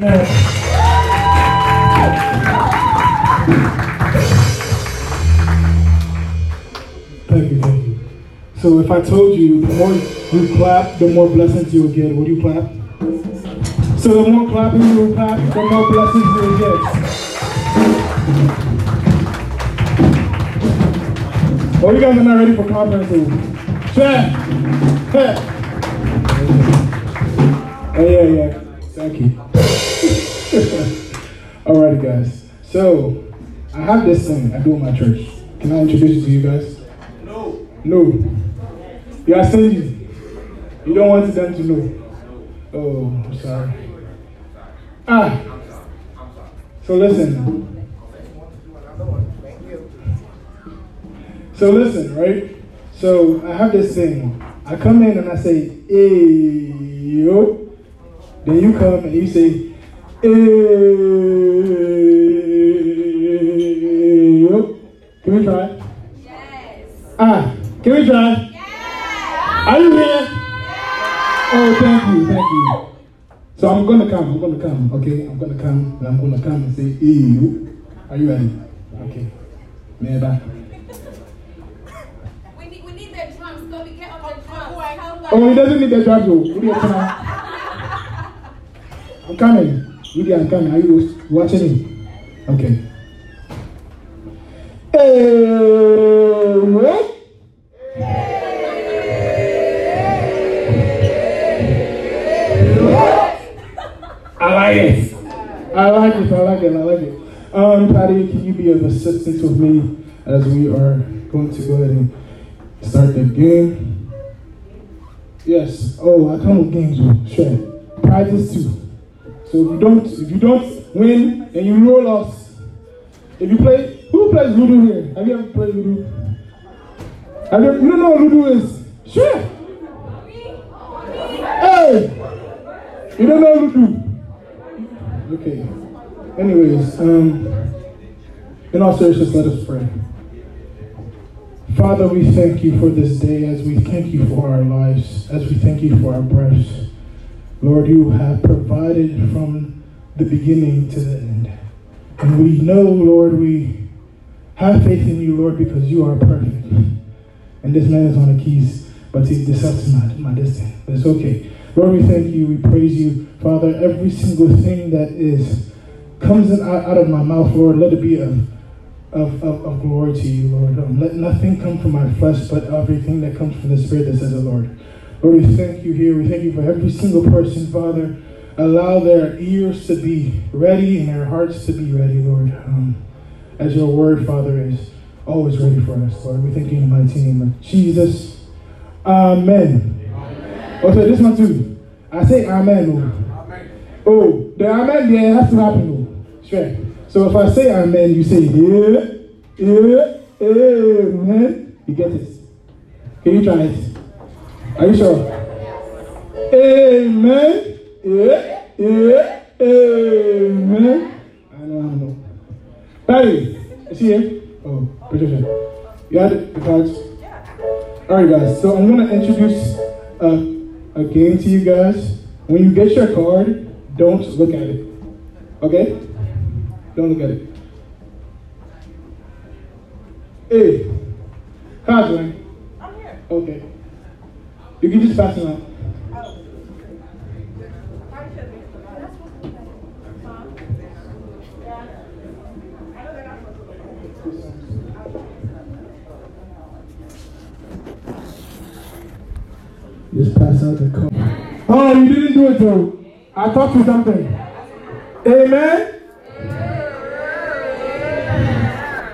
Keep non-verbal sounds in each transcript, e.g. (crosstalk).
Thank you, thank you. So if I told you the more you clap, the more blessings you will get, would you clap? So the more clapping you will clap, the more blessings you will get. Oh, you guys are not ready for conference. Chat. Hey. Yeah, yeah. Thank you. Alrighty, guys. So I have this thing I do in my church. Can I introduce it to you guys? No. No. You are stingy. You don't want them to know. Oh, I'm sorry. Ah. So listen. So listen, right? So I have this thing. I come in and I say, hey, yo. Then you come and you say. Can we try? Yes. Ah, can we try? Yes. Are you here? Oh, thank you, thank you. So I'm gonna come, I'm gonna come, okay? I'm gonna come, and I'm gonna come and say, you. Are you ready? Okay. Never. We need, we need the drums. We get on the drums. Oh, he doesn't need the drums, though. I'm coming. Really, I'm. Are you watching me? Okay. Hey, what? I like it. I like it. I like it. I like it. Um, Patty, can you be of assistance with me as we are going to go ahead and start the game? Yes. Oh, I come with games. oh, Sure. Prizes too. So if you don't, if you don't win and you roll off, if you play, who plays Ludo here? Have you ever played Ludo? Have you, you don't know what Ludo is? Sure. Hey, you don't know Ludo? Okay. Anyways, um, in all seriousness, let us pray. Father, we thank you for this day as we thank you for our lives, as we thank you for our breaths. Lord, you have provided from the beginning to the end. And we know, Lord, we have faith in you, Lord, because you are perfect. And this man is on the keys, but he decides not my destiny. But it's okay. Lord, we thank you, we praise you. Father, every single thing that is comes out of my mouth, Lord, let it be of, of, of, of glory to you, Lord. Um, let nothing come from my flesh, but everything that comes from the Spirit that says the Lord. Lord, we thank you here. We thank you for every single person, Father. Allow their ears to be ready and their hearts to be ready, Lord. Um, as your word, Father, is always ready for us, Lord. We thank you in the mighty name of Jesus. Amen. Okay, this one too. I say amen. Oh, oh the amen there has to happen. Oh. Sure. So if I say amen, you say yeah, yeah, amen. You get it. Can you try it? Are you sure? Amen. Yeah, yeah, amen. I know, I know. Barry, is he here? Oh, Patricia. You had it, the cards? Alright, guys, so I'm going to introduce uh, a, a game to you guys. When you get your card, don't look at it. Okay? Don't look at it. Hey, right? I'm here. Okay. You can just pass it out. Just pass out the card. Oh, you didn't do it though. I taught you something. Amen.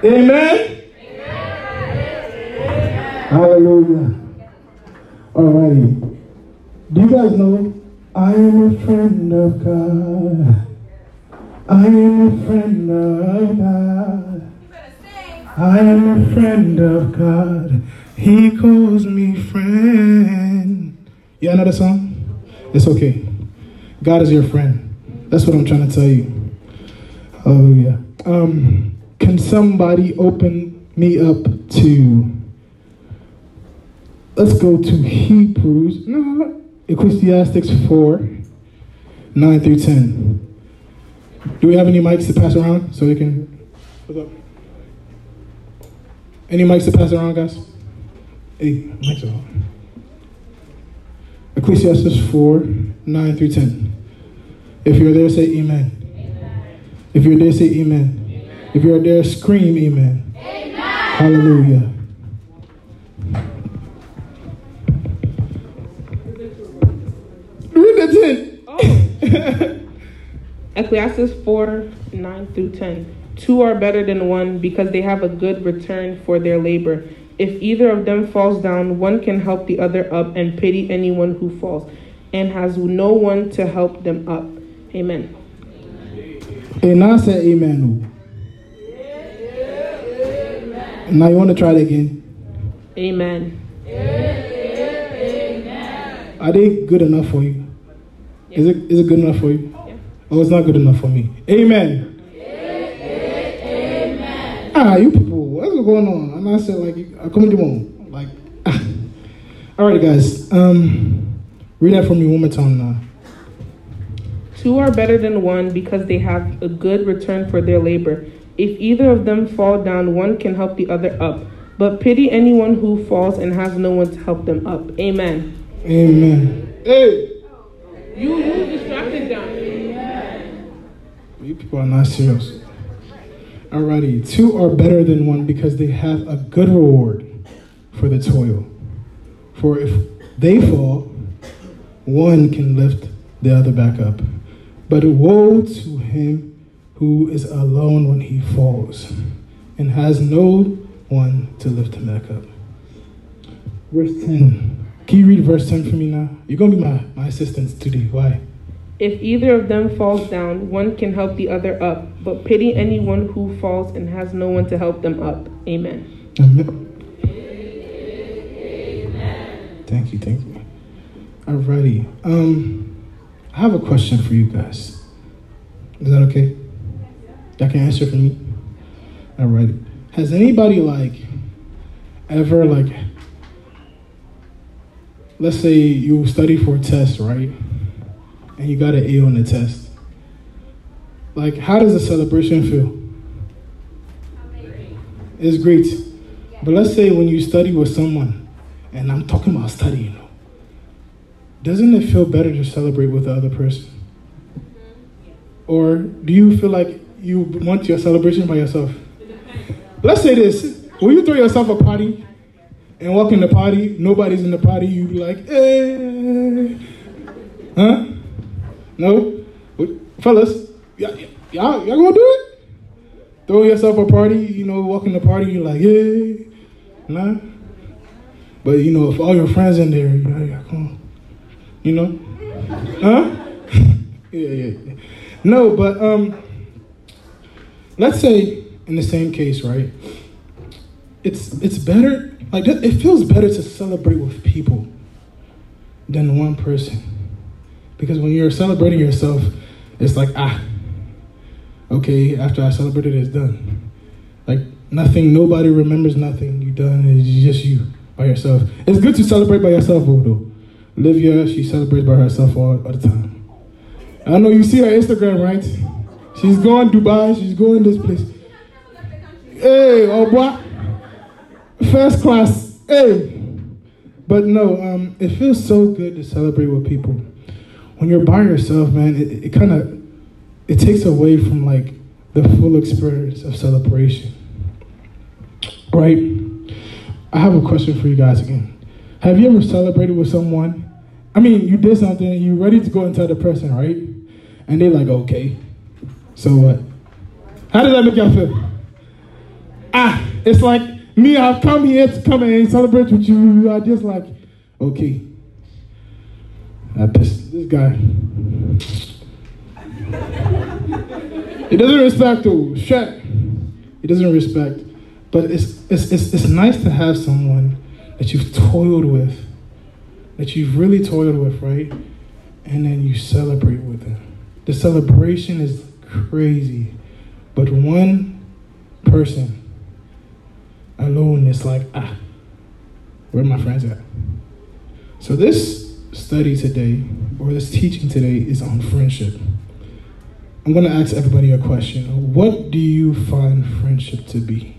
Amen. Hallelujah. Alrighty. Do you guys know I am a friend of God? I am a friend of God. I am a friend of God. He calls me friend. You know the song? It's okay. God is your friend. That's what I'm trying to tell you. Hallelujah. Um, can somebody open me up to let's go to Hebrews, no, Ecclesiastics 4, 9 through 10. Do we have any mics to pass around so we can? What's up? Any mics to pass around, guys? Hey, mics are on. Ecclesiastes 4 9 through 10. If you're there, say amen. If you're there, say amen. If you're there, scream amen. Hallelujah. (laughs) Ecclesiastes 4 9 through 10. Two are better than one because they have a good return for their labor. If either of them falls down, one can help the other up and pity anyone who falls and has no one to help them up. Amen. And now say amen. Now you want to try it again? Amen. Are they good enough for you? Is it is it good enough for you? Yeah. Oh, it's not good enough for me. Amen. Ah, you people, what's going on? And I said like, I come to on, like. ah. All right, guys. Um, read that for me one more time now. Two are better than one because they have a good return for their labor. If either of them fall down, one can help the other up. But pity anyone who falls and has no one to help them up. Amen. Amen. Hey, You, you distracted them. you people are not serious. Alrighty, two are better than one because they have a good reward for the toil. For if they fall, one can lift the other back up. But woe to him who is alone when he falls and has no one to lift him back up. Verse 10. Can you read verse 10 for me now? You're going to be my, my assistant today. Why? If either of them falls down, one can help the other up. But pity anyone who falls and has no one to help them up. Amen. Amen. Thank you, thank you. Alrighty. Um, I have a question for you guys. Is that okay? Y'all can answer for me. Alrighty. Has anybody like ever like let's say you study for a test, right? And you got an A on the test. Like, how does the celebration feel? It's great. But let's say when you study with someone, and I'm talking about study, you know, doesn't it feel better to celebrate with the other person? Or do you feel like you want your celebration by yourself? Let's say this. Will you throw yourself a party and walk in the party, nobody's in the party, you be like, eh. Huh? No? Fellas, y'all, y'all, gonna do it? Throw yourself a party, you know, walk in the party, you're like, yeah. Nah? But, you know, if all your friends in there, yeah, come. You know? Huh? (laughs) yeah, yeah, yeah. No, but, um, let's say in the same case, right? It's, it's better, like, it feels better to celebrate with people than one person. Because when you're celebrating yourself, it's like, ah, okay, after I celebrated, it's done. Like nothing, nobody remembers nothing you done. It's just you by yourself. It's good to celebrate by yourself, though. Livia, she celebrates by herself all, all the time. I know you see her Instagram, right? She's going Dubai. She's going this place. Hey, oh boy, first class. Hey, but no, um, it feels so good to celebrate with people. When you're by yourself, man, it, it kind of it takes away from like the full experience of celebration. Right? I have a question for you guys again. Have you ever celebrated with someone? I mean, you did something, you're ready to go and tell the person, right? And they're like, okay. So what? How does that make y'all feel? Ah, it's like me, I've come here to come and celebrate with you. I just like, okay. I pissed this guy. He doesn't respect though. Shut. He doesn't respect. But it's, it's, it's, it's nice to have someone that you've toiled with, that you've really toiled with, right? And then you celebrate with them. The celebration is crazy. But one person alone it's like, ah, where my friends at? So this study today, or this teaching today, is on friendship. I'm going to ask everybody a question. What do you find friendship to be?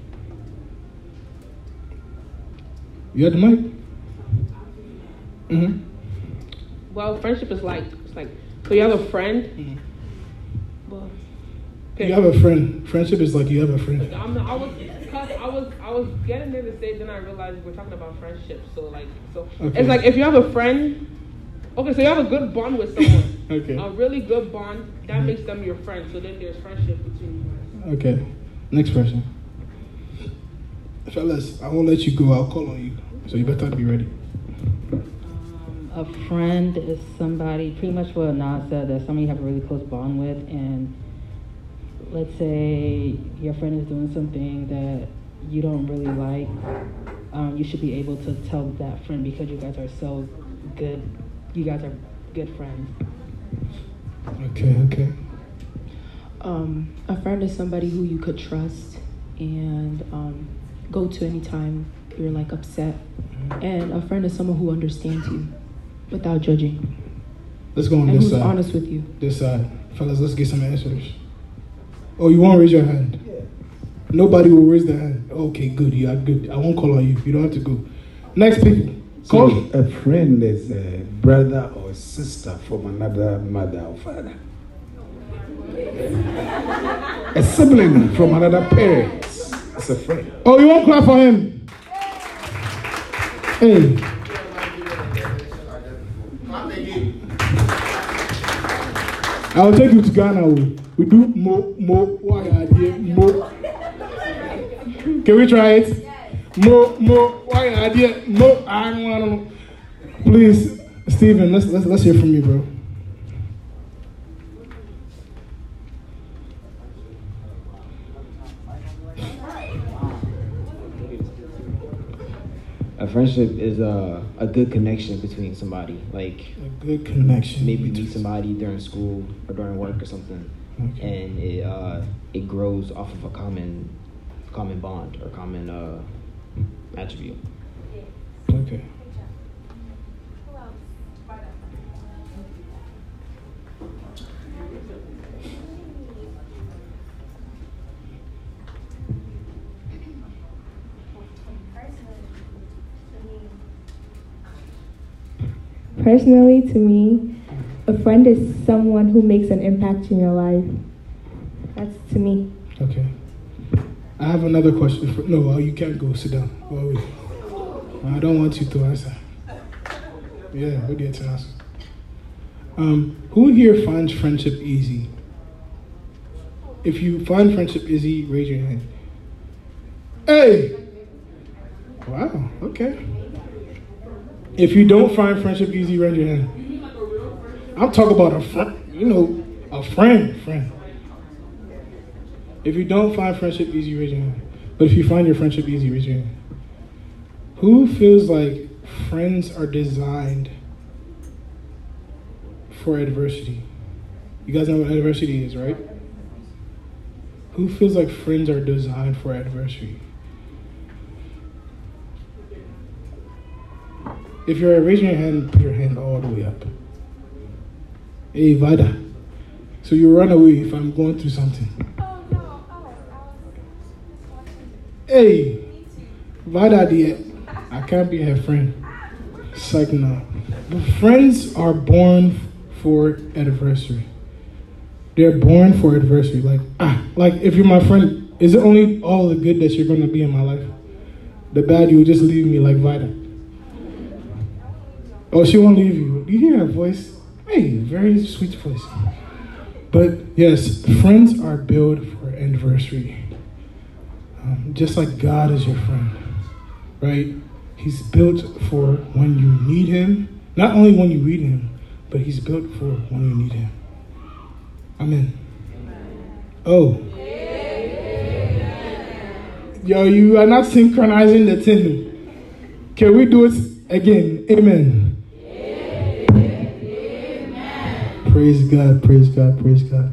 You had the mic? Mm-hmm. Well, friendship is like it's like so you have a friend. Mhm. Well, You have a friend. Friendship is like you have a friend. I'm not, I was, cause I was, I was getting there to say, then I realized we're talking about friendship. So like, so Okay. it's like if you have a friend, okay, so you have a good bond with someone, (laughs) Okay. a really good bond that makes them your friend. So then there's friendship between you guys. Okay. Next person. Fellas, I won't let you go. I'll call on you. So you better be ready. Um, a friend is somebody, pretty much what Nas said, that somebody you have a really close bond with, and let's say your friend is doing something that you don't really like, um, you should be able to tell that friend because you guys are so good. You guys are good friends. Okay, okay. Um, a friend is somebody who you could trust and um, go to anytime you're like upset. And a friend is someone who understands you without judging Let's go on and this who's side. honest with you. This side. Fellas, let's get some answers. Oh, you won't raise your hand? Yeah. Nobody will raise their hand. Okay, good. You are good. I won't call on you. You don't have to go. Next people. So Call. a friend is a brother or sister from another mother or father. a sibling from another parent is a friend. Oh, you won't clap for him? Hey. I'll take you to Ghana. Oh. We do mo mo why are there mo. Can we try it? Mo mo why are there mo? I don't want to. Please, Stephen, let's let's let's hear from you, bro. A friendship is a, a good connection between somebody. Like A good connection. maybe meet somebody during school or during work or something, Okay. and it uh, it grows off of a common common bond or common uh, attribute. Okay. Who else? Personally, to me, a friend is someone who makes an impact in your life. That's to me. Okay. I have another question. For, no, uh, you can't go. Sit down. I don't want you to answer. Yeah, who did to answer? Um, who here finds friendship easy? If you find friendship easy, raise your hand. Hey! Wow, okay. If you don't find friendship easy, raise your hand. I'm talking about a friend, you know, a friend, friend. If you don't find friendship easy, raise your hand. But if you find your friendship easy, raise your hand. Who feels like friends are designed for adversity? You guys know what adversity is, right? Who feels like friends are designed for adversity? If you're raising your hand, put your hand all the way up. Hey, Vada. So you run away if I'm going through something. Oh no, oh, I was just watching. Hey, Vada, dear. I can't be her friend. Psych now. But friends are born for adversary. They're born for adversity. Like, ah, like if you're my friend, is it only all the good that you're gonna be in my life? The bad, you will just leave me like Vida. Oh, she won't leave you. Do you hear her voice? Hey, very sweet voice. But yes, friends are built for adversity. Um, just like God is your friend, right? He's built for when you need Him. Not only when you need Him, but He's built for when you need Him. Amen. Oh. Yo, you are not synchronizing the thing. Can we do it again? Amen. Praise God, praise God, praise God.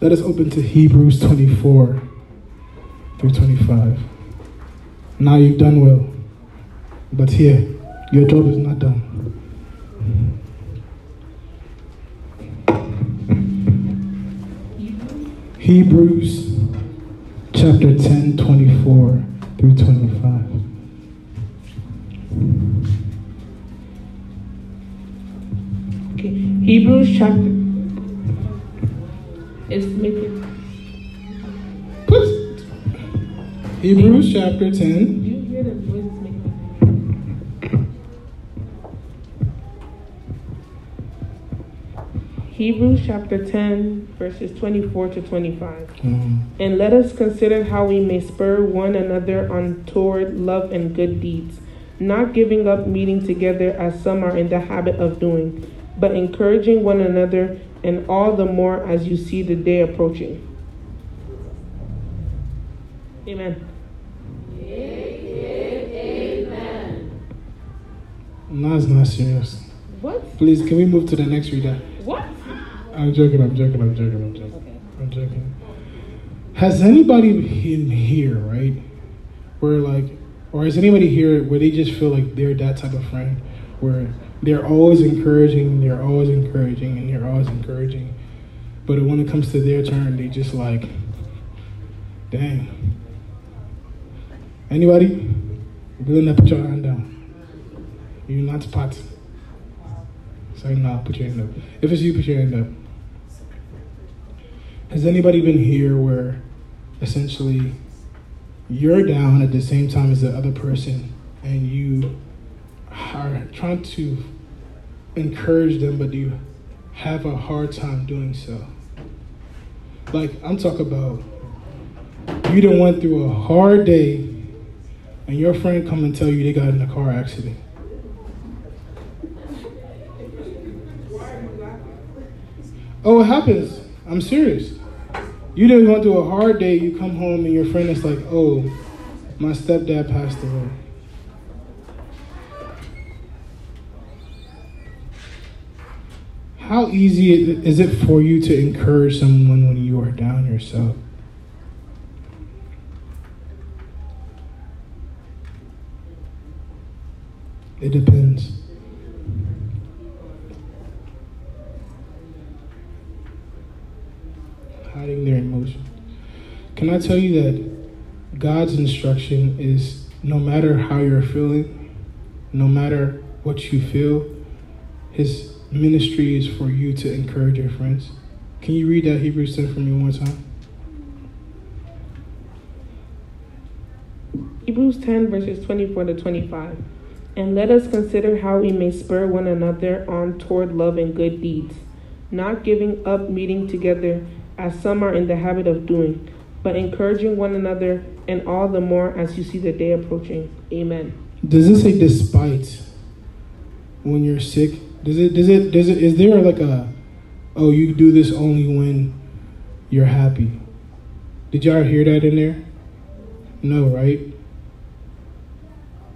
Let us open to Hebrews 24 through 25. Now you've done well. But here, your job is not done. Hebrews chapter 10, 24 through 25. Hebrews chapter. It's making. Put Hebrews chapter 10. You hear the voices making. Hebrews chapter 10, verses 24 to 25. Um, And let us consider how we may spur one another on toward love and good deeds, not giving up meeting together as some are in the habit of doing, but encouraging one another, and all the more as you see the day approaching. Amen. no, it's not serious. What? Please, can we move to the next reader? What? I'm joking, I'm joking, I'm joking, I'm joking. Okay. I'm joking. Has anybody in here, right, where like, or has anybody here where they just feel like they're that type of friend, where they're always encouraging, they're always encouraging, and they're always encouraging, but when it comes to their turn, they just like, dang. Anybody? Willing to put your hand down. You're not spot. Say no, put your hand up. If it's you, put your hand up. Has anybody been here where essentially you're down at the same time as the other person and you are trying to encourage them, but you have a hard time doing so? Like, I'm talking about you done went through a hard day and your friend come and tell you they got in a car accident. Oh, it happens. I'm serious. You didn't go through a hard day, you come home and your friend is like, oh, my stepdad passed away. How easy is it for you to encourage someone when you are down yourself? It depends. hiding their emotion. Can I tell you that God's instruction is no matter how you're feeling, no matter what you feel, His ministry is for you to encourage your friends. Can you read that Hebrews 10 for me one more time? Hebrews 10, verses 24 to 25. And let us consider how we may spur one another on toward love and good deeds, not giving up meeting together as some are in the habit of doing, but encouraging one another, and all the more as you see the day approaching. Amen. Does it say despite when you're sick? Does it does it does it is there like a oh you do this only when you're happy? Did y'all hear that in there? No, right?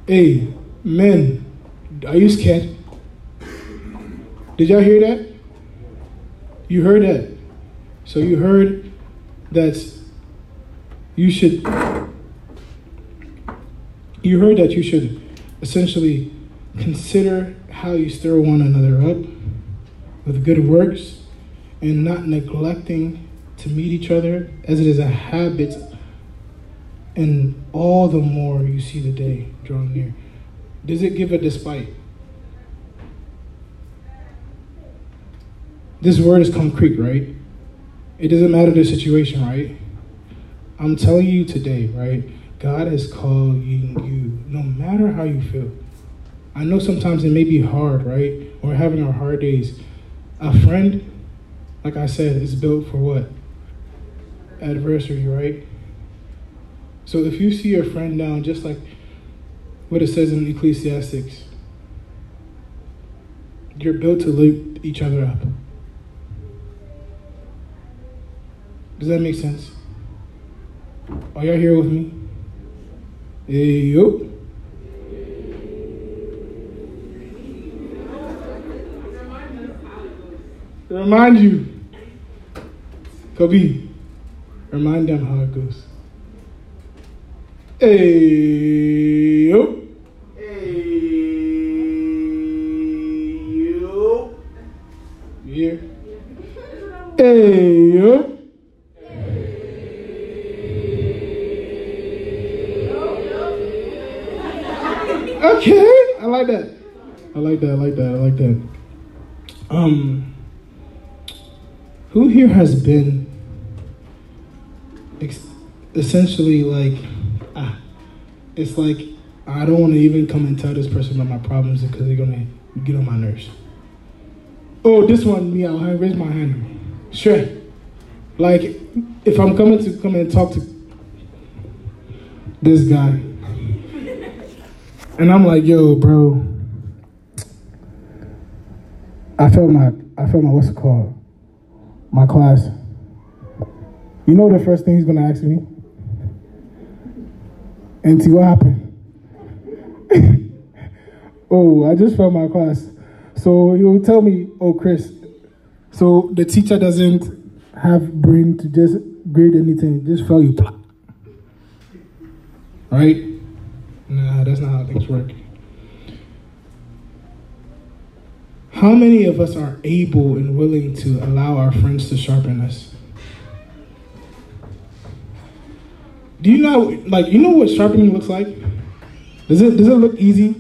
Hey, men, are you scared? Did y'all hear that? You heard that? So you heard that you should you heard that you should essentially consider how you stir one another up with good works and not neglecting to meet each other as it is a habit and all the more you see the day drawing near. Does it give a despite? This word is concrete, right? It doesn't matter the situation, right? I'm telling you today, right? God is calling you no matter how you feel. I know sometimes it may be hard, right? We're having our hard days. A friend, like I said, is built for what? Adversity, right? So if you see your friend down, just like what it says in Ecclesiastics, you're built to lift each other up. Does that make sense? Are y'all here with me? Hey, Remind you. Kobe, remind them how it goes. Hey, yo. Hey, yo. You here? Hey, yo. Okay, I like that. I like that. I like that. I like that. Um, who here has been ex- essentially like, ah, it's like I don't want to even come and tell this person about my problems because they're gonna get on my nerves. Oh, this one, me, I'll raise my hand. Sure. Like, if I'm coming to come and talk to this guy, and I'm like, yo, bro, I felt my, I felt my, what's it called? My class. You know the first thing he's gonna ask me? And see what happened? (laughs) oh, I just failed my class. So he'll tell me, oh, Chris, so the teacher doesn't have brain to just grade anything, just fail you. Right? Nah, that's not how things work. How many of us are able and willing to allow our friends to sharpen us? Do you know, like, you know what sharpening looks like? Does it does it look easy?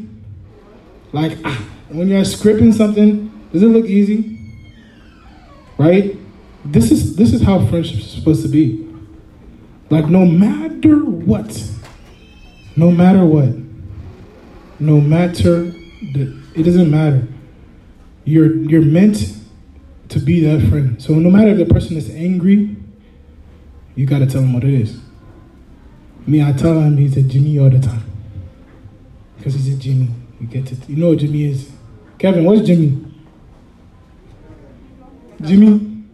Like ah, when you're scripting something, does it look easy? Right? This is this is how friendship is supposed to be. Like no matter what, no matter what, no matter the, it doesn't matter. You're you're meant to be that friend. So no matter if the person is angry, you gotta tell him what it is. Me, I tell him he's a Jimmy all the time. Because he's a Jimmy. You get it. You know what Jimmy is. Kevin, what's Jimmy? Jimmy?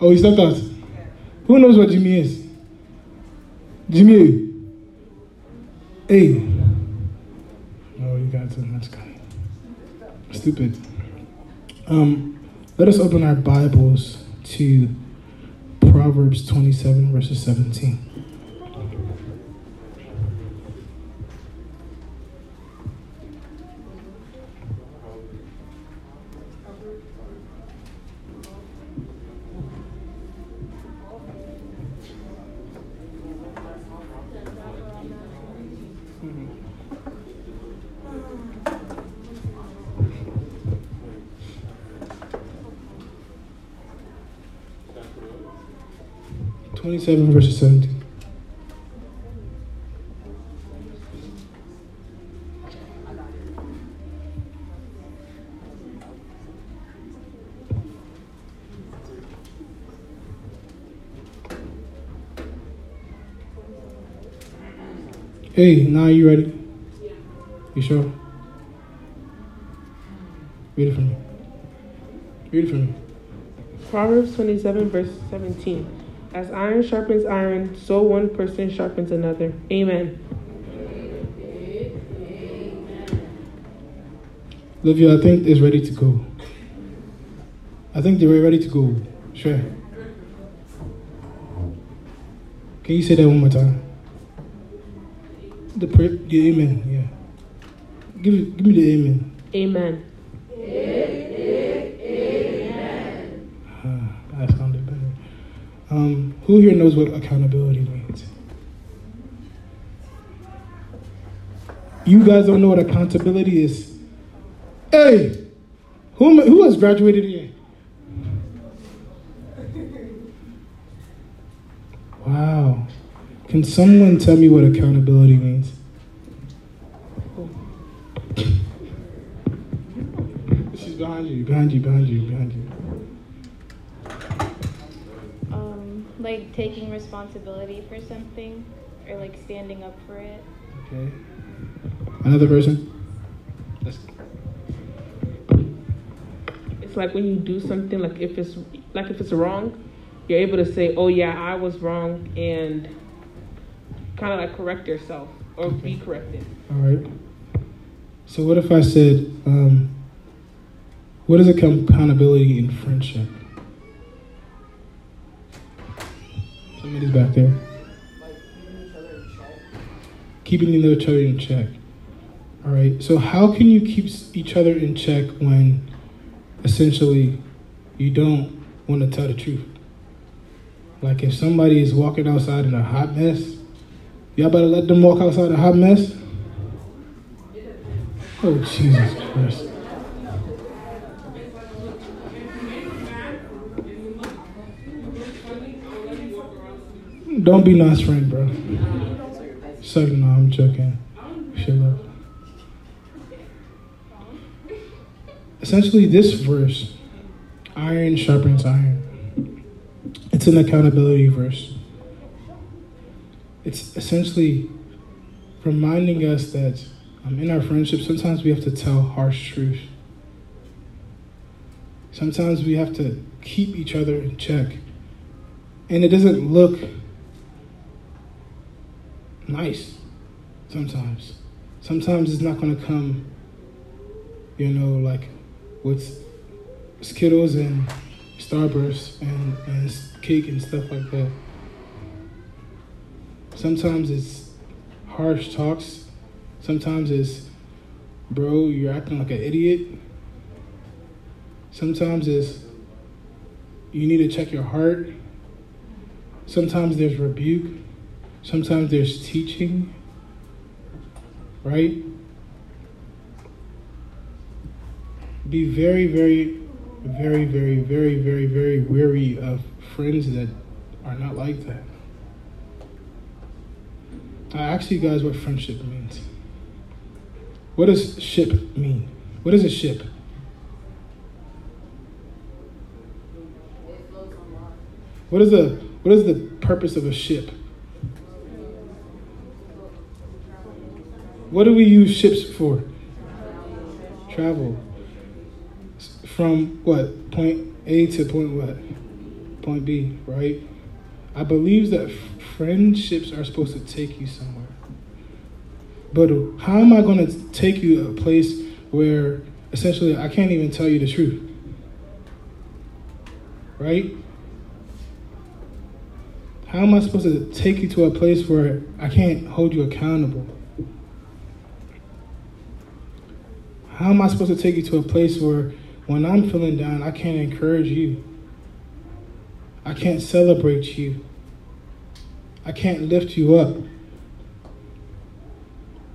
Oh, he stepped out. Who knows what Jimmy is? Jimmy. Hey. Oh, you got too much guy. Stupid. Um, let us open our Bibles to Proverbs 27, verses 17. Twenty-seven verses seventeen. Hey, now you ready? You sure? Read it for me. Read it for me. Proverbs 27, verse 17. As iron sharpens iron, so one person sharpens another. Amen. Olivia, I think is ready to go. I think they're ready to go. Sure. Can you say that one more time? The prayer, the amen, yeah. Give, give me the amen. Amen. Ah, that sounded better. Um, who here knows what accountability means? You guys don't know what accountability is. Hey, who who has graduated here? Wow. Can someone tell me what accountability means? She's behind you, behind you, behind you, behind you. Um, like taking responsibility for something or like standing up for it. Okay. Another person? Let's It's like when you do something, like if it's like if it's wrong, you're able to say, "Oh yeah, I was wrong," and kind of like correct yourself or be corrected. All right. So what if I said, um, what is accountability in friendship? Somebody's back there. Keeping each other in check. All right. So how can you keep each other in check when, essentially, you don't want to tell the truth? Like if somebody is walking outside in a hot mess, y'all better let them walk outside a hot mess. Oh, Jesus Christ. Don't be nice friend, bro. So, no, I'm joking. Shut up. Essentially, this verse, iron sharpens iron. It's an accountability verse. It's essentially reminding us that um, in our friendship, sometimes we have to tell harsh truth. Sometimes we have to keep each other in check. And it doesn't look nice sometimes. Sometimes it's not to come, you know, like with Skittles and Starburst and, and cake and stuff like that. Sometimes it's harsh talks. Sometimes it's, bro, you're acting like an idiot. Sometimes it's, you need to check your heart. Sometimes there's rebuke. Sometimes there's teaching, right? Be very, very, very, very, very, very, very wary of friends that are not like that. I ask you guys what friendship means. What does ship mean? What is a ship? What is the what is the purpose of a ship? What do we use ships for? Travel. From what? Point A to point what? Point B, right? I believe that friendships are supposed to take you somewhere. But how am I going to take you a place where essentially I can't even tell you the truth? Right? How am I supposed to take you to a place where I can't hold you accountable? How am I supposed to take you to a place where when I'm feeling down, I can't encourage you? I can't celebrate you. I can't lift you up.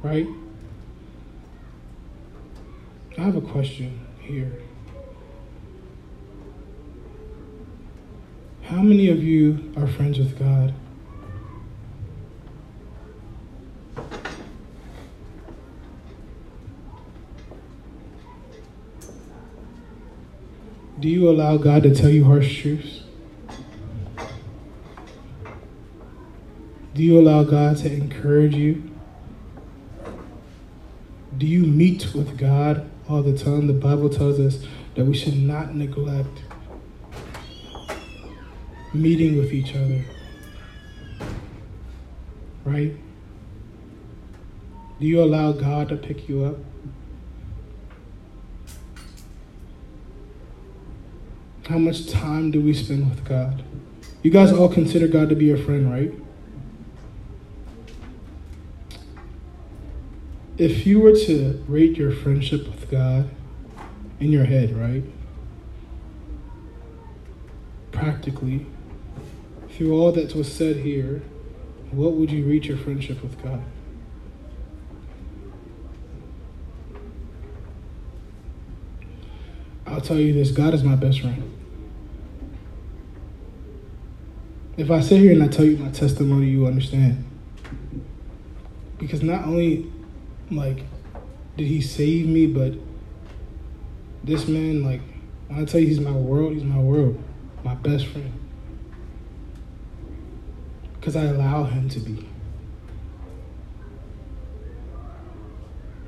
Right? I have a question here. How many of you are friends with God? Do you allow God to tell you harsh truths? Do you allow God to encourage you? Do you meet with God all the time? The Bible tells us that we should not neglect meeting with each other. Right? Do you allow God to pick you up? How much time do we spend with God? You guys all consider God to be your friend, right? If you were to rate your friendship with God in your head, right? Practically, through all that was said here, what would you rate your friendship with God? I'll tell you this God is my best friend. If I sit here and I tell you my testimony, you understand. Because not only like did he save me, but this man, like, when I tell you he's my world, he's my world, my best friend. Because I allow him to be.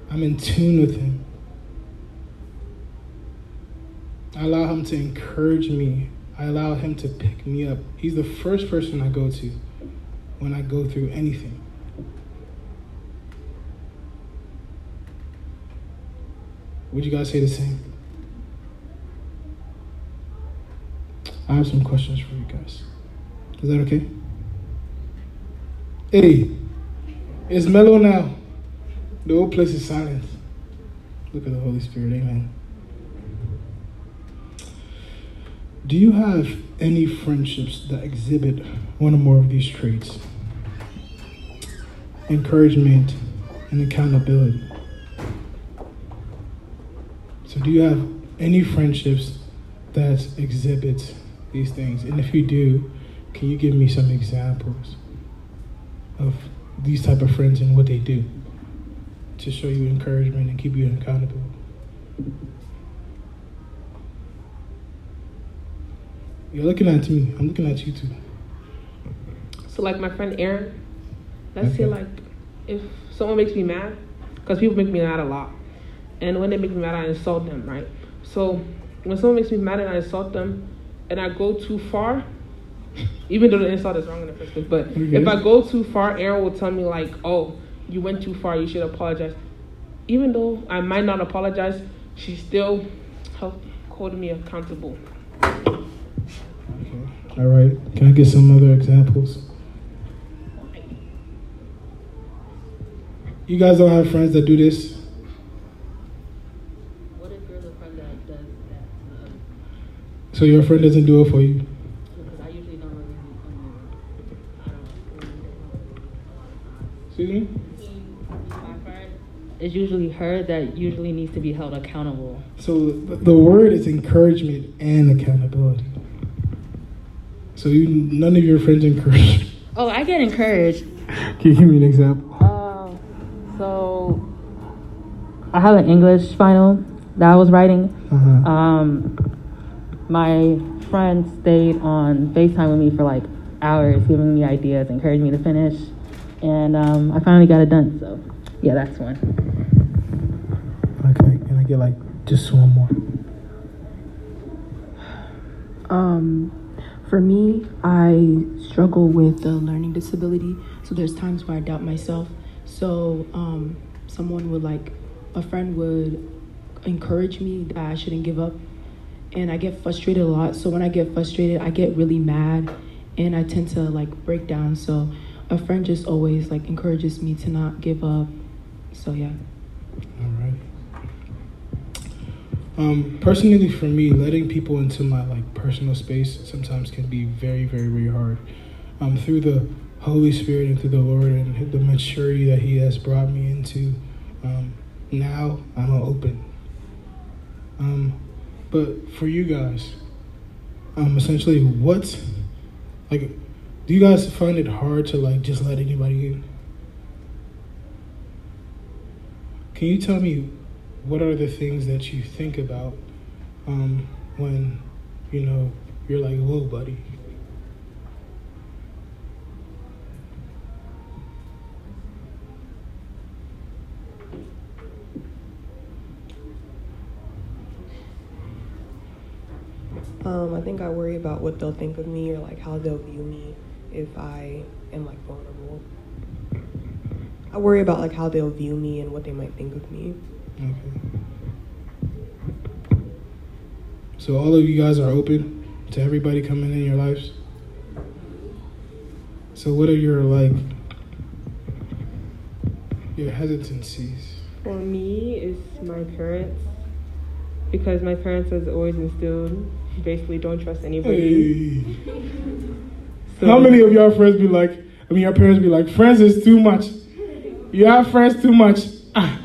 I'm in tune with him. I allow him to encourage me. I allow him to pick me up. He's the first person I go to when I go through anything. Would you guys say the same? I have some questions for you guys. Is that okay? Hey, it's mellow now. The whole place is silent. Look at the Holy Spirit, amen. Do you have any friendships that exhibit one or more of these traits? Encouragement and accountability. So, do you have any friendships that exhibit these things? And if you do, can you give me some examples of these type of friends and what they do to show you encouragement and keep you accountable? You're looking at me. I'm looking at you too. So like my friend Erin, let's Okay. say like if someone makes me mad, because people make me mad a lot, and when they make me mad, I insult them, right? So when someone makes me mad and I insult them, and I go too far, (laughs) even though the insult is wrong in the first place, but Okay. if I go too far, Erin will tell me like, "Oh, you went too far. You should apologize." Even though I might not apologize, she still held holding me accountable. All right. Can I get some other examples? You guys don't have friends that do this? What if you're the friend that does that? So your friend doesn't do it for you? Because I usually don't really, Excuse me? It's usually her that usually needs to be held accountable. So the word is encouragement and accountability. So you none of your friends encourage. Oh, I get encouraged. Can you give me an example? Uh, so I have an English final that I was writing. Uh-huh. Um, my friend stayed on FaceTime with me for like hours, giving me ideas, encouraging me to finish, and um, I finally got it done. So, yeah, that's one. Okay. Can I get like just one more? Um, for me, I struggle with a learning disability. So there's times where I doubt myself. So um, someone would like, a friend would encourage me that I shouldn't give up. And I get frustrated a lot. So when I get frustrated, I get really mad and I tend to like break down. So a friend just always like encourages me to not give up. So yeah. Um, personally, for me, letting people into my like personal space sometimes can be very, very, very hard. Um, through the Holy Spirit and through the Lord and the maturity that He has brought me into, um, now I'm open. Um, but for you guys, um, essentially, what, like, do you guys find it hard to like just let anybody in? Can you tell me what are the things that you think about um, when you know you're like, "Whoa, buddy"? Um, I think I worry about what they'll think of me or like how they'll view me if I am like vulnerable. I worry about like how they'll view me and what they might think of me. Okay. So all of you guys are open to everybody coming in your lives. So what are your like your hesitancies? For me, it's my parents because my parents has always instilled basically don't trust anybody. Hey. (laughs) So- How many of your friends be like? I mean, your parents be like, "Friends is too much. You have friends too much." Ah.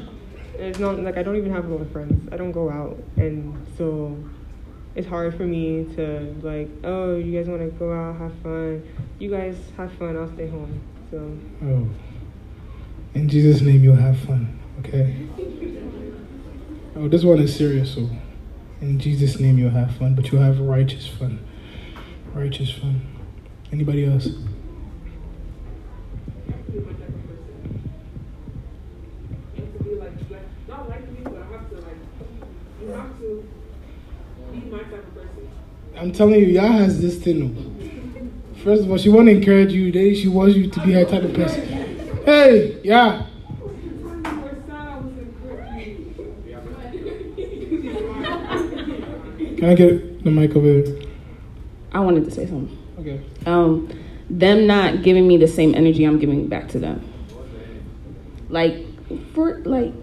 It's not like I don't even have a lot of friends. I don't go out, and so it's hard for me to like, oh, you guys want to go out, have fun. You guys have fun. I'll stay home. So Oh. In Jesus' name, you'll have fun. Okay. Oh, this one is serious. So, in Jesus' name, you'll have fun, but you'll have righteous fun. Righteous fun. Anybody else? I'm telling you, Yah has this thing. First of all, she want to encourage you. Then she wants you to be her type of person. Hey, yeah. Can I get the mic over there? I wanted to say something. Okay. Um, them not giving me the same energy I'm giving back to them. Like, for like,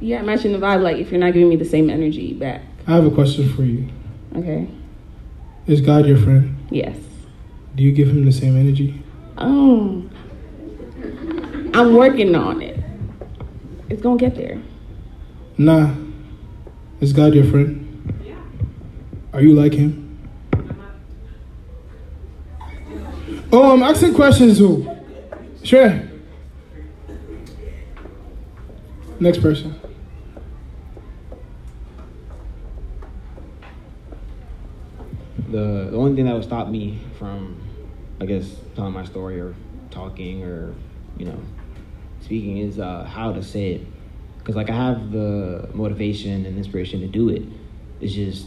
yeah, matching the vibe. Like, if you're not giving me the same energy back, I have a question for you. Okay? Is God your friend? Yes. Do you give him the same energy? Um, I'm working on it. It's gonna get there. Nah, Is God your friend? Yeah. Are you like him? Oh, I'm asking questions. Who? Sure. Next person. The the only thing that would stop me from, I guess, telling my story or talking or, you know, speaking is uh, how to say it. Because like I have the motivation and inspiration to do it. It's just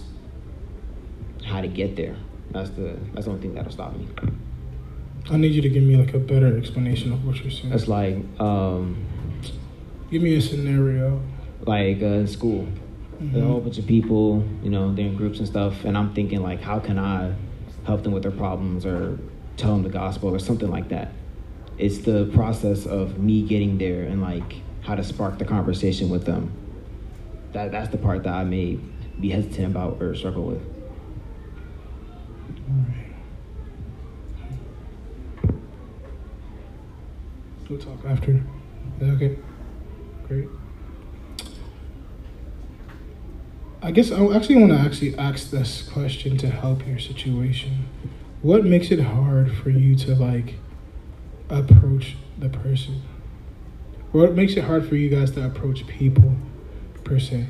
how to get there. That's the that's the only thing that'll stop me. I need you to give me like a better explanation of what you're saying. That's like, um, give me a scenario. Like uh, in school, mm-hmm. a whole bunch of people, you know, they're in groups and stuff, and I'm thinking like, how can I help them with their problems or tell them the gospel or something like that. It's the process of me getting there and like how to spark the conversation with them. That that's the part that I may be hesitant about or struggle with. All right. We'll talk after. Okay? Great. I guess I actually want to actually ask this question to help your situation. What makes it hard for you to like approach the person? What makes it hard for you guys to approach people per se?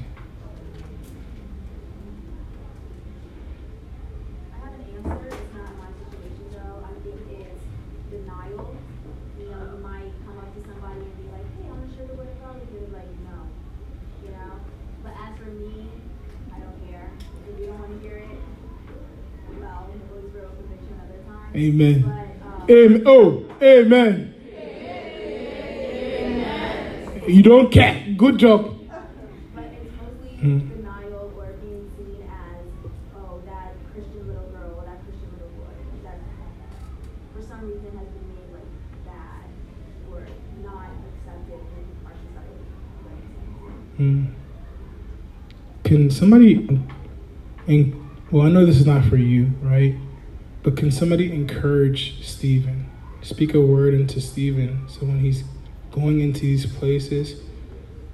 Amen. Amen. Oh, amen. amen. You don't care. Good job. But it's mostly hmm. denial or being seen as, oh, that Christian little girl or that Christian little boy that for some reason has been made like bad or not accepted in our society. Hmm. Can somebody, and well, I know this is not for you, right? But can somebody encourage Stephen? Speak a word into Stephen so when he's going into these places,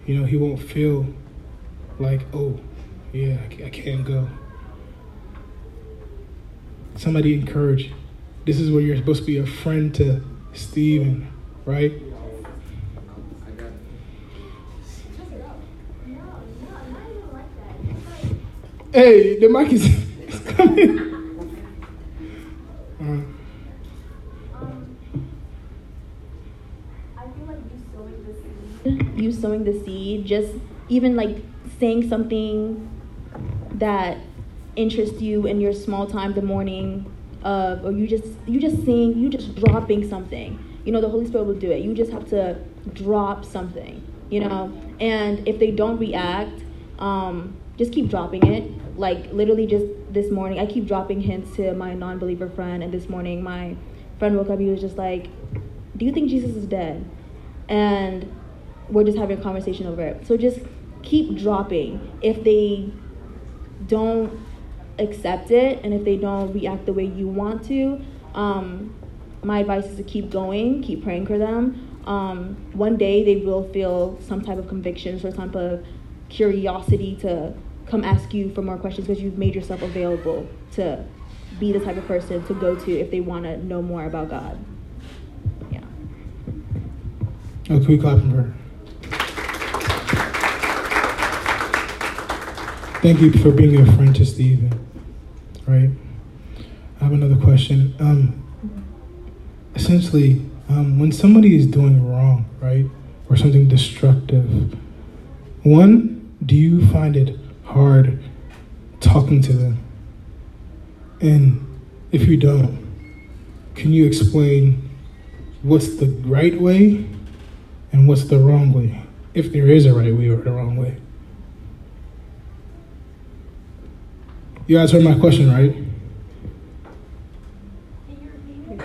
you know, he won't feel like, oh, yeah, I can't go. Somebody encourage. This is where you're supposed to be a friend to Stephen, right? Hey, the mic is (laughs) coming. you sowing the seed, just even like saying something that interests you in your small time the morning of or you just you just saying you just dropping something. You know the holy spirit will do it. You just have to drop something you know? And if they don't react um, just keep dropping it. Like literally just this morning i keep dropping hints to my non-believer friend and this morning my friend woke up he was just like do you think jesus is dead? And we're just having a conversation over it. So just keep dropping. If they don't accept it and if they don't react the way you want to, um, my advice is to keep going, keep praying for them. Um, one day they will feel some type of conviction or some type of curiosity to come ask you for more questions because you've made yourself available to be the type of person to go to if they want to know more about God. Yeah. Can we clap for her? Thank you for being a friend to Stephen. Right? I have another question. Um, essentially, um, when somebody is doing wrong, right, or something destructive, one, do you find it hard talking to them? And if you don't, can you explain what's the right way and what's the wrong way, if there is a right way or a wrong way? You guys heard my question, right?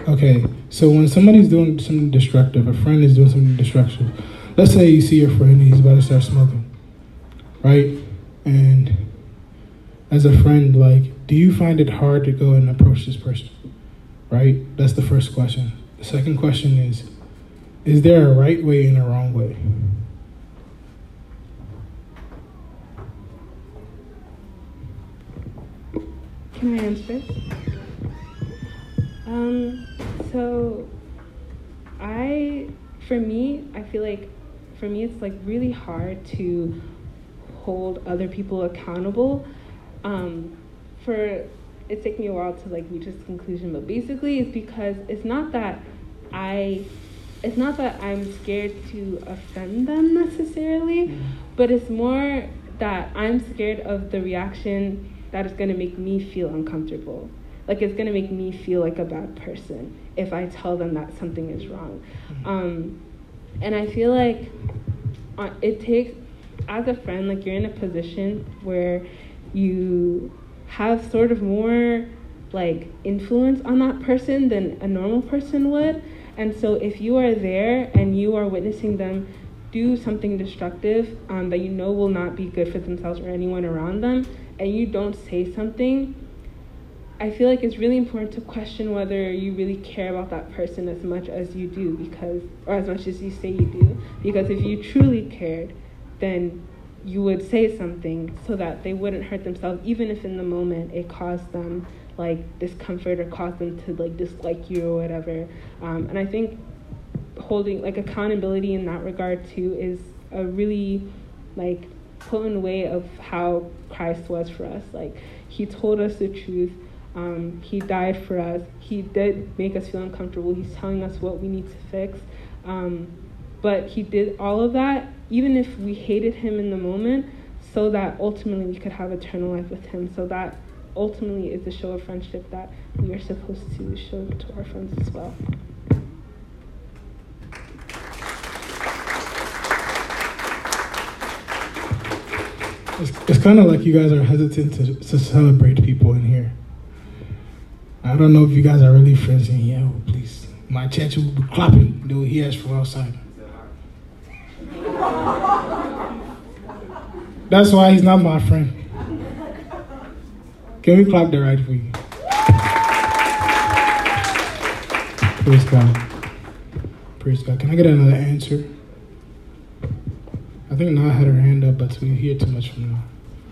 Okay, so when somebody's doing something destructive, a friend is doing something destructive, let's say you see your friend and he's about to start smoking, right? And as a friend, like, do you find it hard to go and approach this person? Right? That's the first question. The second question is Is there a right way and a wrong way? Can I answer? Um, so I, for me, I feel like for me it's like really hard to hold other people accountable. Um, for it took me a while to like reach this conclusion, but basically it's because it's not that I it's not that I'm scared to offend them necessarily, but it's more that I'm scared of the reaction that is going to make me feel uncomfortable. Like it's going to make me feel like a bad person if I tell them that something is wrong. Um, and I feel like uh, it takes, as a friend, like you're in a position where you have sort of more like influence on that person than a normal person would. And so if you are there and you are witnessing them do something destructive um, that you know will not be good for themselves or anyone around them, and you don't say something, I feel like it's really important to question whether you really care about that person as much as you do because or as much as you say you do. Because if you truly cared, then you would say something so that they wouldn't hurt themselves, even if in the moment it caused them like discomfort or caused them to like dislike you or whatever. Um, and I think holding like accountability in that regard too is a really like potent way of how Christ was for us. Like he told us the truth. Um, he died for us. He did make us feel uncomfortable. He's telling us what we need to fix. Um, but he did all of that, even if we hated him in the moment, so that ultimately we could have eternal life with him. So that ultimately is the show of friendship that we are supposed to show to our friends as well. It's, it's kind of like you guys are hesitant to, to celebrate people in here. I don't know if you guys are really friends in here. Oh, please. My church will be clapping. They will hear us from outside. That's why he's not my friend. Can we clap the right for you? Praise God. Praise God. Can I get another answer? I think Na had her hand up, but we hear too much from Na.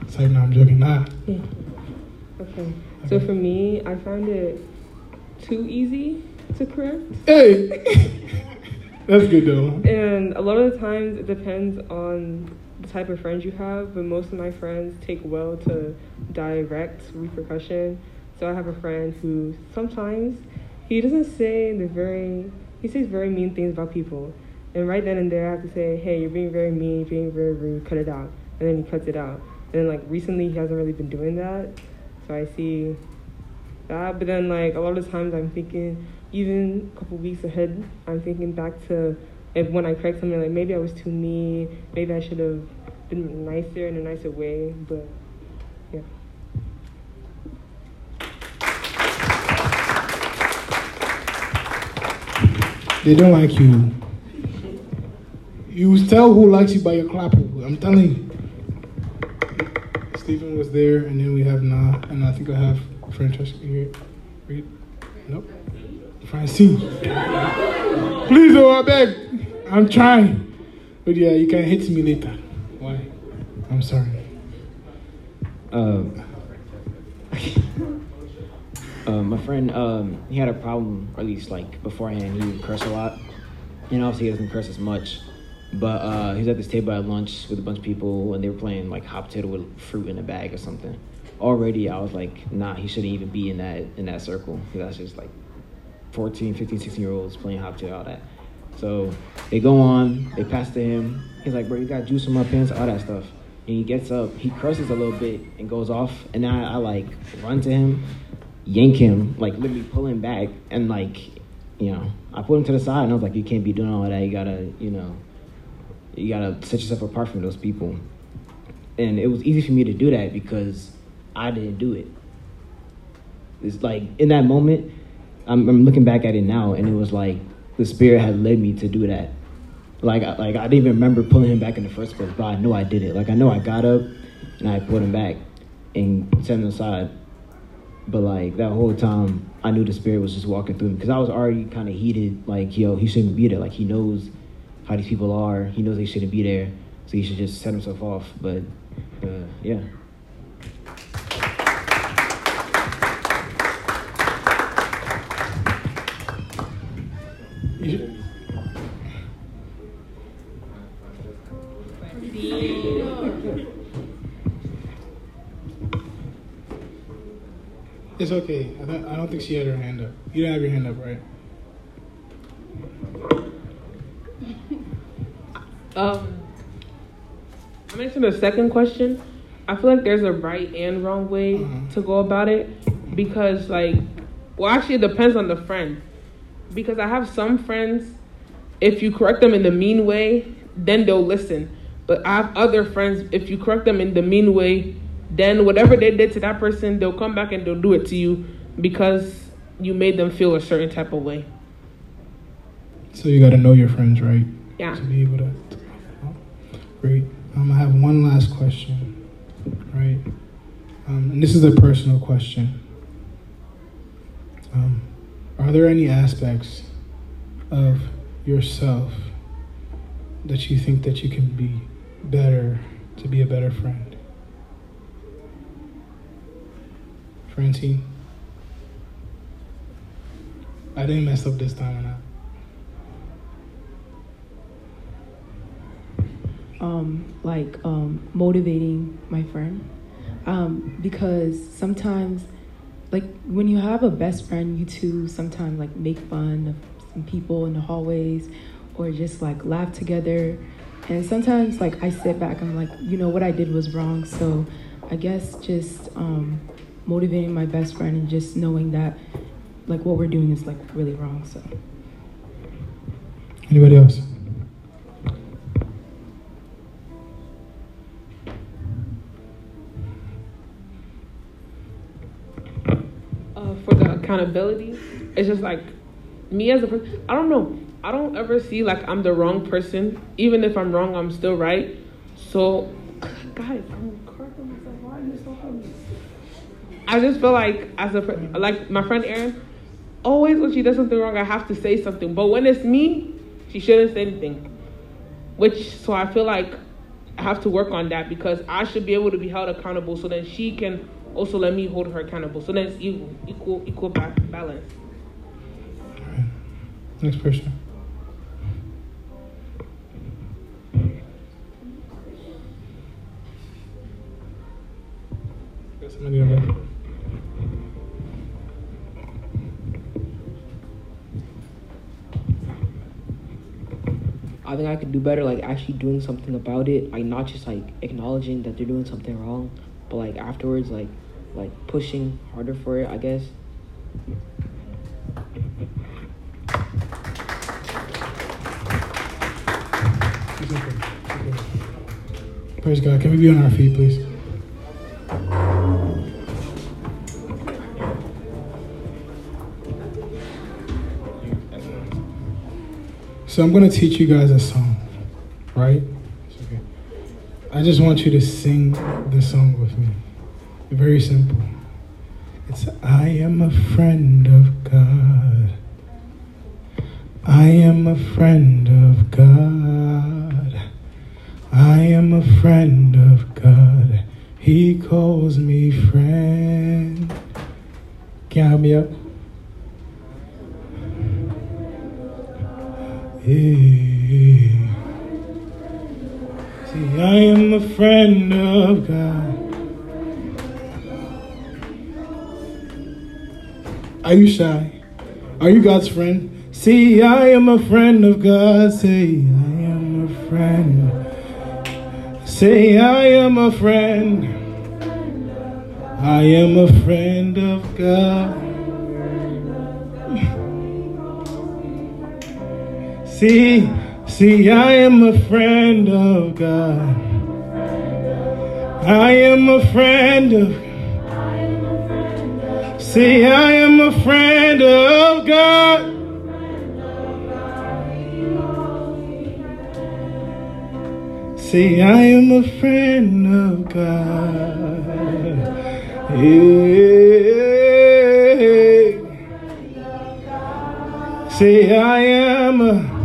It's like, no, I'm joking. Nah. Yeah. Okay. So for me, I found it too easy to correct. Hey! (laughs) That's good though. And a lot of the times it depends on the type of friends you have, but most of my friends take well to direct repercussion. So I have a friend who sometimes he doesn't say the very he says very mean things about people. And right then and there I have to say, Hey, you're being very mean, being very rude, cut it out. And then he cuts it out. And then like recently he hasn't really been doing that. So I see that. But then like a lot of times I'm thinking even a couple weeks ahead, I'm thinking back to if when I correct something like maybe I was too mean, maybe I should have been nicer in a nicer way, but yeah. They don't like you. You tell who likes you by your clapping. I'm telling you. Stephen was there, and then we have Na, and I think I have Francesca here. Read. Nope. Francine. Please, oh, I beg. I'm trying. But yeah, you can hit me later. Why? I'm sorry. Um, uh, (laughs) my friend, um, he had a problem, or at least like beforehand, he would curse a lot. And obviously, he doesn't curse as much. But uh, he was at this table at lunch with a bunch of people, and they were playing like hot potato with fruit in a bag or something. Already, I was like, nah, he shouldn't even be in that in that circle. Because that's just like 14, 15, 16 year olds playing hot potato, all that. So they go on, they pass to him. He's like, bro, you got juice in my pants, all that stuff. And he gets up, he curses a little bit and goes off. And I, I like run to him, yank him, like literally pull him back. And like, you know, I put him to the side and I was like, you can't be doing all that. You gotta, you know, you gotta set yourself apart from those people. And it was easy for me to do that because I didn't do it. It's like in that moment, I'm, I'm looking back at it now, and it was like the spirit had led me to do that. Like, I- like I didn't even remember pulling him back in the first place, but I know I did it. Like I know I got up and I put him back and set him aside. But like that whole time, I knew the spirit was just walking through me because I was already kind of heated. Like, yo, he shouldn't be there. Like he knows how these people are. He knows they shouldn't be there, so he should just set himself off. But uh, yeah. (laughs) It's okay. I don't, I don't think she had her hand up. You don't have your hand up, right? Um, I mentioned the second question. I feel like there's a right and wrong way Mhm. to go about it because, like, well, actually, it depends on the friend. Because I have some friends, if you correct them in the mean way, then they'll listen. But I have other friends, if you correct them in the mean way, then whatever they did to that person, they'll come back and they'll do it to you because you made them feel a certain type of way. So you got to know your friends, right? Yeah. To be able to. Great. Um, I have one last question, right? Um, and this is a personal question. Um, are there any aspects of yourself that you think that you can be better to be a better friend? Francine? I didn't mess up this time or not. Um, like um, motivating my friend. Um, because sometimes like when you have a best friend you two sometimes like make fun of some people in the hallways or just like laugh together. And sometimes like i sit back i'm like you know what i did was wrong. So i guess just um, motivating my best friend and just knowing that like what we're doing is like really wrong so. Anybody else? For the accountability, it's just like me as a person. I don't know. I don't ever see like I'm the wrong person. Even if I'm wrong, I'm still right. So, guys, I'm correcting myself. Why are you so funny? I just feel like as a like my friend Erin, always when she does something wrong, I have to say something. But when it's me, she shouldn't say anything. Which so I feel like I have to work on that because I should be able to be held accountable. So then she can also let me hold her accountable. So then it's equal, equal, equal ba- balance. Next person. Got somebody over. I think I could do better, like actually doing something about it, like not just like acknowledging that they're doing something wrong, but like afterwards, like like pushing harder for it. I guess. Praise God. Can we be on our feet, please? So I'm going to teach you guys a song, right? I just want you to sing the song with me. Very simple. It's I am a friend of God. I am a friend of God. I am a friend of God. He calls me friend. Can you help me out? Hey. See, I am a friend of God. Are you shy? Are you God's friend? See, I am a friend of God. Say, I am a friend. Say, I am a friend. I am a friend of God. See, see, I am a friend of God. I am a friend of See, I am a friend of God. See, I am a friend of God. Yeah. See, I am a.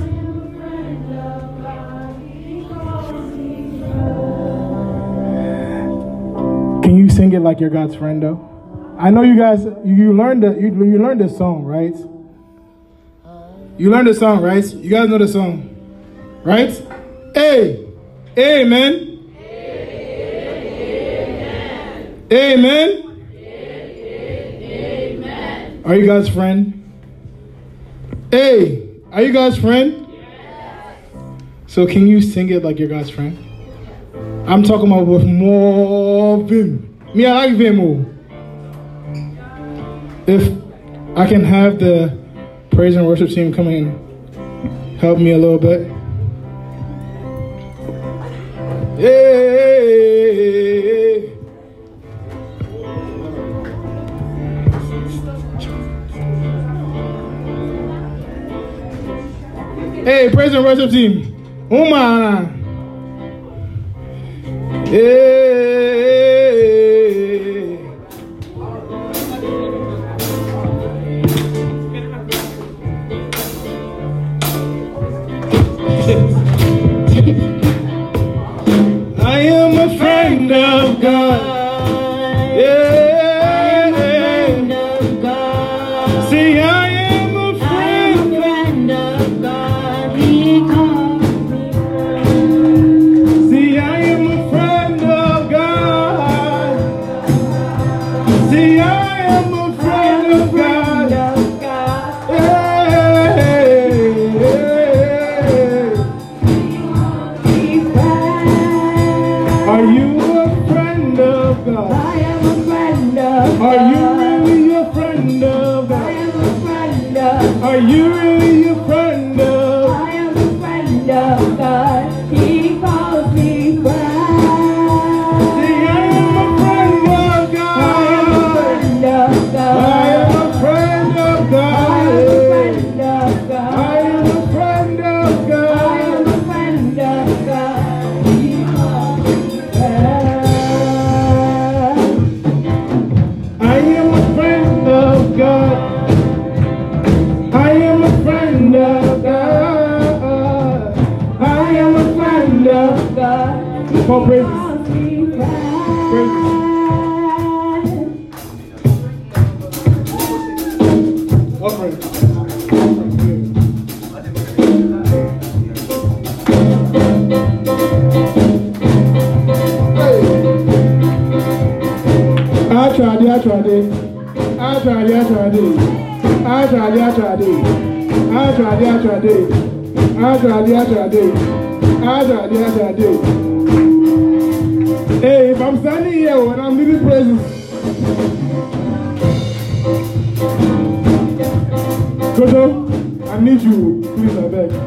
Can you sing it like you're God's friend though? I know you guys you learned the, you, you learned this song, right? You learned the song, right? You guys know the song. Right? Hey. Amen. Amen. Amen. Are you God's friend? Hey, are you God's friend? Yes. So can you sing it like you're God's friend? I'm talking about more vim. Me, I like more oh. If I can have the praise and worship team come and help me a little bit. Hey. Hey, praise and worship team. Umana. Hey. Come on, praise. Praise. Offering. Achadi, achadi, achadi, achadi, achadi, achadi, achadi, achadi, achadi, achadi, achadi, achadi, achadi. Hey, if I'm standing here when I'm leading praises, Kodo, I need you, please, I beg.